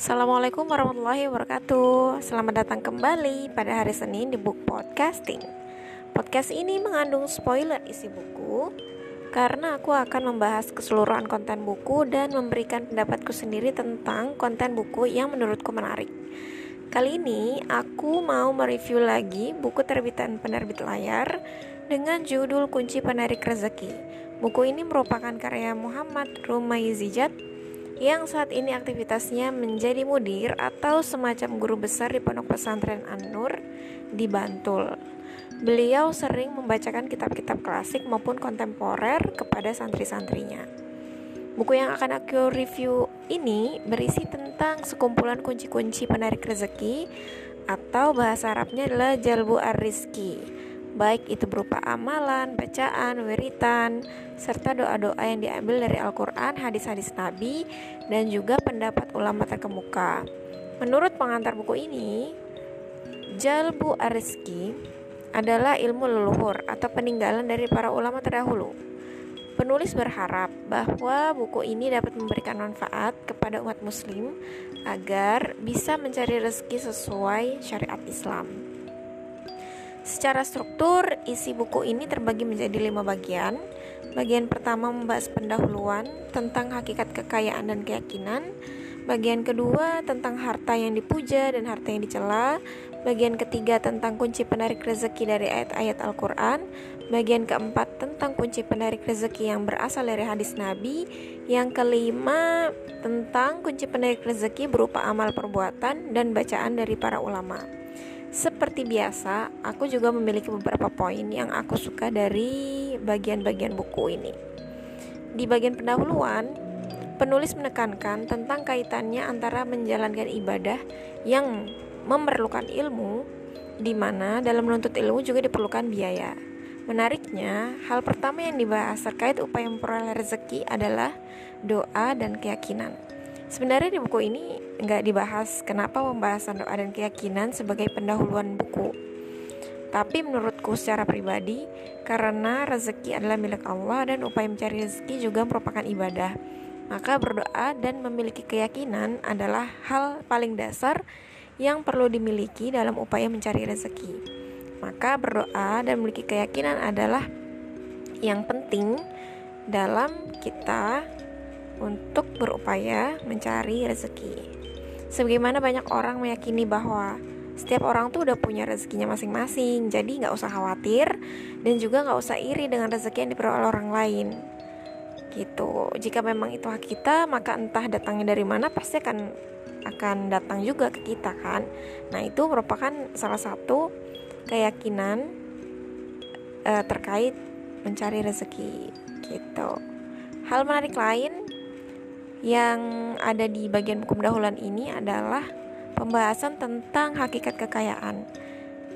Assalamualaikum warahmatullahi wabarakatuh. Selamat datang kembali pada hari Senin di Book Podcasting. Podcast ini mengandung spoiler isi buku Karena aku akan membahas keseluruhan konten buku Dan memberikan pendapatku sendiri tentang konten buku yang menurutku menarik. Kali ini aku mau mereview lagi buku terbitan penerbit layar Dengan judul Kunci Penarik Rezeki. Buku ini merupakan karya Muhammad Rumaizijat yang saat ini aktivitasnya menjadi mudir atau semacam guru besar di Pondok Pesantren An-Nur di Bantul. Beliau sering membacakan kitab-kitab klasik maupun kontemporer kepada santri-santrinya. Buku yang akan aku review ini berisi tentang sekumpulan kunci-kunci penarik rezeki atau bahasa Arabnya adalah Jalbu Ar-Rizki baik itu berupa amalan, bacaan, wiritan, serta doa-doa yang diambil dari Al-Quran, hadis-hadis Nabi, dan juga pendapat ulama terkemuka. Menurut pengantar buku ini, Jalbu Ariski adalah ilmu leluhur atau peninggalan dari para ulama terdahulu. Penulis berharap bahwa buku ini dapat memberikan manfaat kepada umat muslim agar bisa mencari rezeki sesuai syariat Islam. Secara struktur, isi buku ini terbagi menjadi lima bagian. Bagian pertama membahas pendahuluan tentang hakikat kekayaan dan keyakinan. Bagian kedua tentang harta yang dipuja dan harta yang dicela. Bagian ketiga tentang kunci penarik rezeki dari ayat-ayat Al-Quran. Bagian keempat tentang kunci penarik rezeki yang berasal dari hadis Nabi. Yang kelima tentang kunci penarik rezeki berupa amal perbuatan dan bacaan dari para ulama. Seperti biasa, aku juga memiliki beberapa poin yang aku suka dari bagian-bagian buku ini. Di bagian pendahuluan, penulis menekankan tentang kaitannya antara menjalankan ibadah yang memerlukan ilmu, di mana dalam menuntut ilmu juga diperlukan biaya. Menariknya, hal pertama yang dibahas terkait upaya memperoleh rezeki adalah doa dan keyakinan. Sebenarnya di buku ini nggak dibahas kenapa pembahasan doa dan keyakinan sebagai pendahuluan buku. Tapi menurutku secara pribadi, karena rezeki adalah milik Allah dan upaya mencari rezeki juga merupakan ibadah, maka berdoa dan memiliki keyakinan adalah hal paling dasar yang perlu dimiliki dalam upaya mencari rezeki. Maka berdoa dan memiliki keyakinan adalah yang penting dalam kita untuk berupaya mencari rezeki. Sebagaimana banyak orang meyakini bahwa setiap orang tuh udah punya rezekinya masing-masing, jadi nggak usah khawatir dan juga nggak usah iri dengan rezeki yang diperoleh orang lain. Gitu. Jika memang itu hak kita, maka entah datangnya dari mana pasti akan akan datang juga ke kita kan. Nah itu merupakan salah satu keyakinan uh, terkait mencari rezeki gitu. Hal menarik lain yang ada di bagian buku pendahuluan ini adalah pembahasan tentang hakikat kekayaan.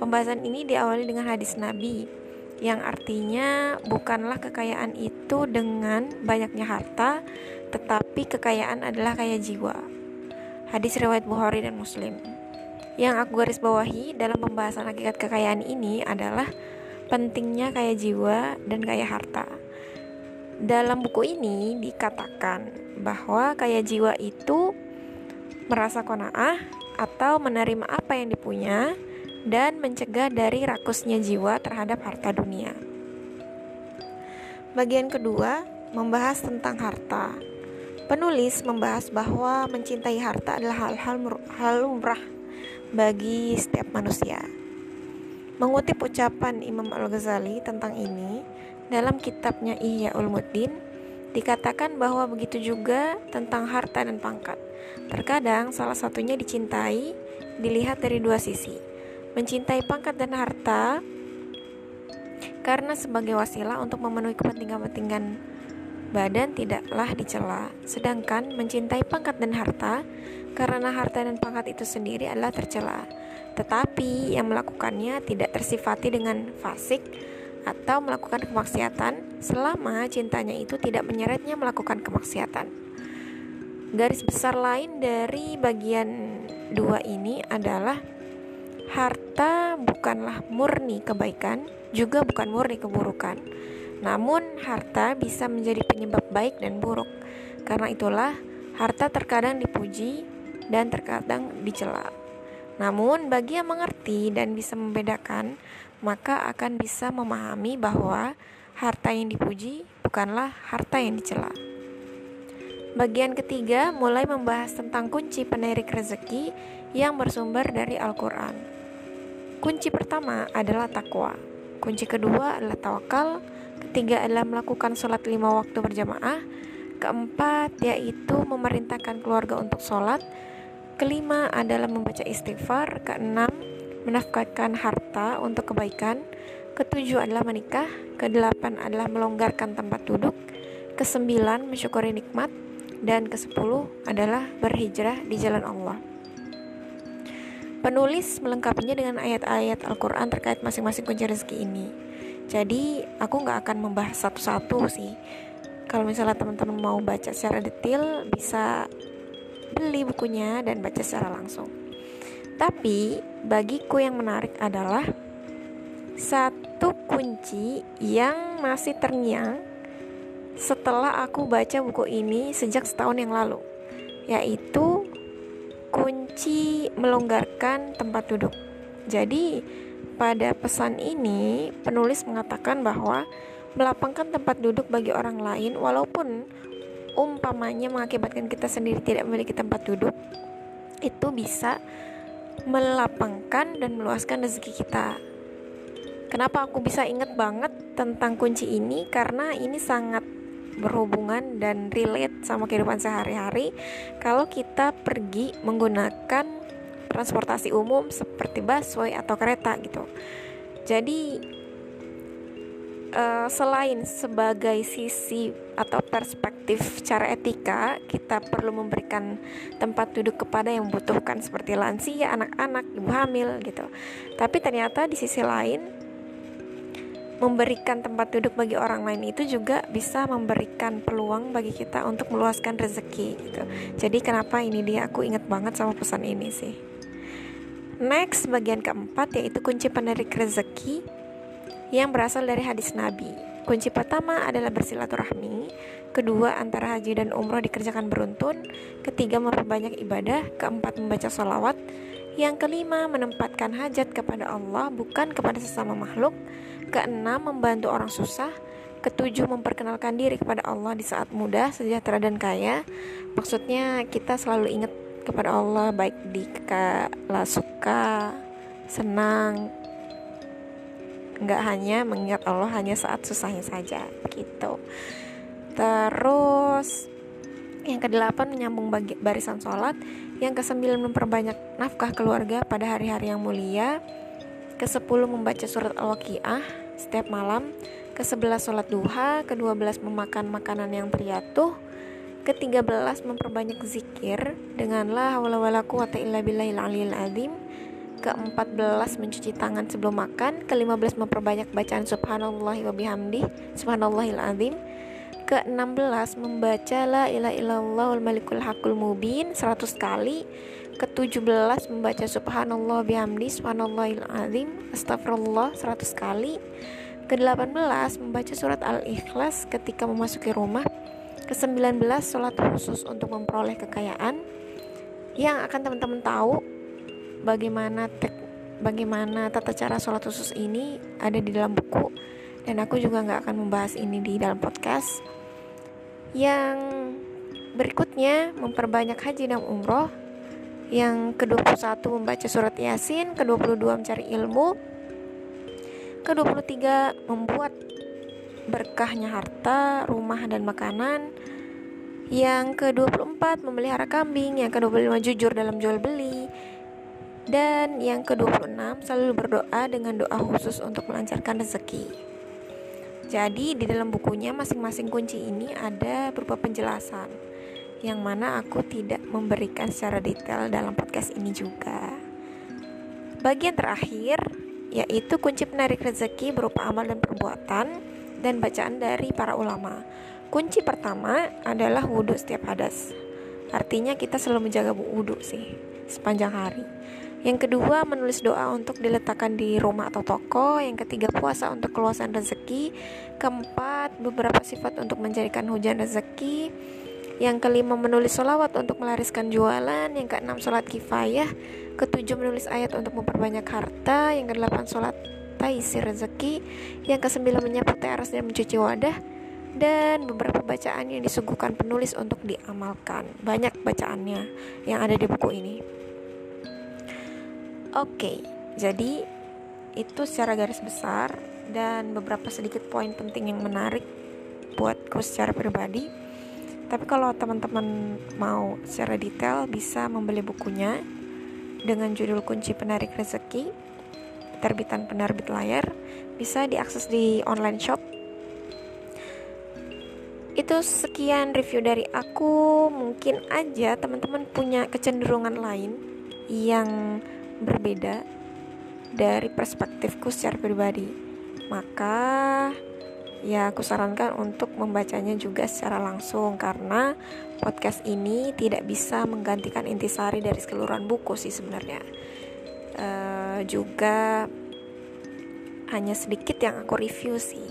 Pembahasan ini diawali dengan hadis Nabi yang artinya bukanlah kekayaan itu dengan banyaknya harta, tetapi kekayaan adalah kaya jiwa. Hadis riwayat Bukhari dan Muslim. Yang aku garis bawahi dalam pembahasan hakikat kekayaan ini adalah pentingnya kaya jiwa dan kaya harta. Dalam buku ini dikatakan bahwa kaya jiwa itu merasa kona'ah atau menerima apa yang dipunya dan mencegah dari rakusnya jiwa terhadap harta dunia. Bagian kedua membahas tentang harta. Penulis membahas bahwa mencintai harta adalah hal-hal hal lumrah bagi setiap manusia. Mengutip ucapan Imam Al-Ghazali tentang ini dalam kitabnya Ihya Ulumuddin, Dikatakan bahwa begitu juga tentang harta dan pangkat. Terkadang salah satunya dicintai dilihat dari dua sisi. Mencintai pangkat dan harta karena sebagai wasilah untuk memenuhi kepentingan-kepentingan badan tidaklah dicela. Sedangkan mencintai pangkat dan harta karena harta dan pangkat itu sendiri adalah tercela. Tetapi yang melakukannya tidak tersifati dengan fasik atau melakukan kemaksiatan selama cintanya itu tidak menyeretnya melakukan kemaksiatan. Garis besar lain dari bagian dua ini adalah harta bukanlah murni kebaikan, juga bukan murni keburukan. Namun harta bisa menjadi penyebab baik dan buruk. Karena itulah harta terkadang dipuji dan terkadang dicela. Namun, bagi yang mengerti dan bisa membedakan, maka akan bisa memahami bahwa harta yang dipuji bukanlah harta yang dicela. Bagian ketiga mulai membahas tentang kunci penerik rezeki yang bersumber dari Al-Quran. Kunci pertama adalah takwa, kunci kedua adalah tawakal, ketiga adalah melakukan sholat lima waktu berjamaah, keempat yaitu memerintahkan keluarga untuk sholat, kelima adalah membaca istighfar, keenam menafkahkan harta untuk kebaikan, ketujuh adalah menikah, kedelapan adalah melonggarkan tempat duduk, kesembilan mensyukuri nikmat, dan kesepuluh adalah berhijrah di jalan Allah. Penulis melengkapinya dengan ayat-ayat Al-Quran terkait masing-masing kunci rezeki ini. Jadi, aku nggak akan membahas satu-satu sih. Kalau misalnya teman-teman mau baca secara detail, bisa beli bukunya dan baca secara langsung. Tapi, bagiku yang menarik adalah satu kunci yang masih terngiang setelah aku baca buku ini sejak setahun yang lalu, yaitu kunci melonggarkan tempat duduk. Jadi, pada pesan ini, penulis mengatakan bahwa melapangkan tempat duduk bagi orang lain, walaupun umpamanya mengakibatkan kita sendiri tidak memiliki tempat duduk, itu bisa melapangkan dan meluaskan rezeki kita. Kenapa aku bisa ingat banget tentang kunci ini? Karena ini sangat berhubungan dan relate sama kehidupan sehari-hari. Kalau kita pergi menggunakan transportasi umum seperti busway atau kereta gitu. Jadi uh, selain sebagai sisi atau perspektif cara etika, kita perlu memberikan tempat duduk kepada yang membutuhkan seperti lansia, anak-anak, ibu hamil gitu. Tapi ternyata di sisi lain memberikan tempat duduk bagi orang lain itu juga bisa memberikan peluang bagi kita untuk meluaskan rezeki gitu. Jadi kenapa ini dia aku ingat banget sama pesan ini sih. Next bagian keempat yaitu kunci penarik rezeki yang berasal dari hadis Nabi. Kunci pertama adalah bersilaturahmi, kedua antara haji dan umroh dikerjakan beruntun, ketiga memperbanyak ibadah, keempat membaca sholawat, yang kelima menempatkan hajat kepada Allah bukan kepada sesama makhluk, Keenam, membantu orang susah. Ketujuh, memperkenalkan diri kepada Allah di saat muda, sejahtera dan kaya. Maksudnya kita selalu ingat kepada Allah baik di kala suka, senang. Nggak hanya mengingat Allah hanya saat susahnya saja, gitu. Terus yang kedelapan menyambung bagi barisan sholat. Yang kesembilan memperbanyak nafkah keluarga pada hari-hari yang mulia. Ke-10 membaca surat Al-Waqiah setiap malam. Ke-11 sholat duha. Ke-12 memakan makanan yang terjatuh. Ke-13 memperbanyak zikir denganlah hawla wala quwata illa billahil aliyil azim. Ke-14 mencuci tangan sebelum makan. Ke-15 memperbanyak bacaan subhanallah wa bihamdi subhanallahil azim. Ke-16 membaca la ilaha illallah wal malikul hakul mubin 100 kali ke-17 membaca subhanallah bihamdi subhanallahil azim astagfirullah 100 kali ke-18 membaca surat al-ikhlas ketika memasuki rumah ke-19 sholat khusus untuk memperoleh kekayaan yang akan teman-teman tahu bagaimana tek, bagaimana tata cara sholat khusus ini ada di dalam buku. Dan aku juga nggak akan membahas ini di dalam podcast. Yang berikutnya memperbanyak haji dan umroh. Yang ke-21 membaca surat Yasin, ke-22 mencari ilmu, ke-23 membuat berkahnya harta, rumah dan makanan. Yang ke-24 memelihara kambing, yang ke-25 jujur dalam jual beli. Dan yang ke-26 selalu berdoa dengan doa khusus untuk melancarkan rezeki. Jadi di dalam bukunya masing-masing kunci ini ada berupa penjelasan yang mana aku tidak memberikan secara detail dalam podcast ini juga. Bagian terakhir yaitu kunci penarik rezeki berupa amal dan perbuatan dan bacaan dari para ulama. Kunci pertama adalah wudhu setiap hadas. Artinya kita selalu menjaga wudhu sih sepanjang hari. Yang kedua, menulis doa untuk diletakkan di rumah atau toko. Yang ketiga, puasa untuk keluasan rezeki. Keempat, beberapa sifat untuk menjadikan hujan rezeki Yang kelima menulis solawat untuk melariskan jualan Yang keenam sholat kifayah Ketujuh menulis ayat untuk memperbanyak harta Yang kedelapan sholat taisi rezeki Yang kesembilan menyapu teras dan mencuci wadah dan beberapa bacaan yang disuguhkan penulis untuk diamalkan. Banyak bacaannya yang ada di buku ini. Oke, jadi itu secara garis besar dan beberapa sedikit poin penting yang menarik buatku secara pribadi. Tapi kalau teman-teman mau secara detail bisa membeli bukunya dengan judul Kunci Penarik Rezeki terbitan penerbit layar bisa diakses di online shop itu sekian review dari aku mungkin aja teman-teman punya kecenderungan lain yang berbeda dari perspektifku secara pribadi. Maka ya aku sarankan untuk membacanya juga secara langsung karena podcast ini tidak bisa menggantikan intisari dari keseluruhan buku sih sebenarnya. Uh, juga hanya sedikit yang aku review sih.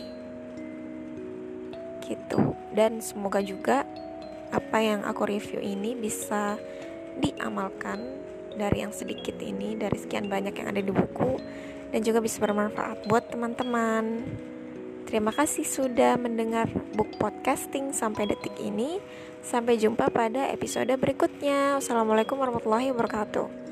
Gitu. Dan semoga juga apa yang aku review ini bisa diamalkan dari yang sedikit ini dari sekian banyak yang ada di buku dan juga bisa bermanfaat buat teman-teman. Terima kasih sudah mendengar book podcasting sampai detik ini. Sampai jumpa pada episode berikutnya. Wassalamualaikum warahmatullahi wabarakatuh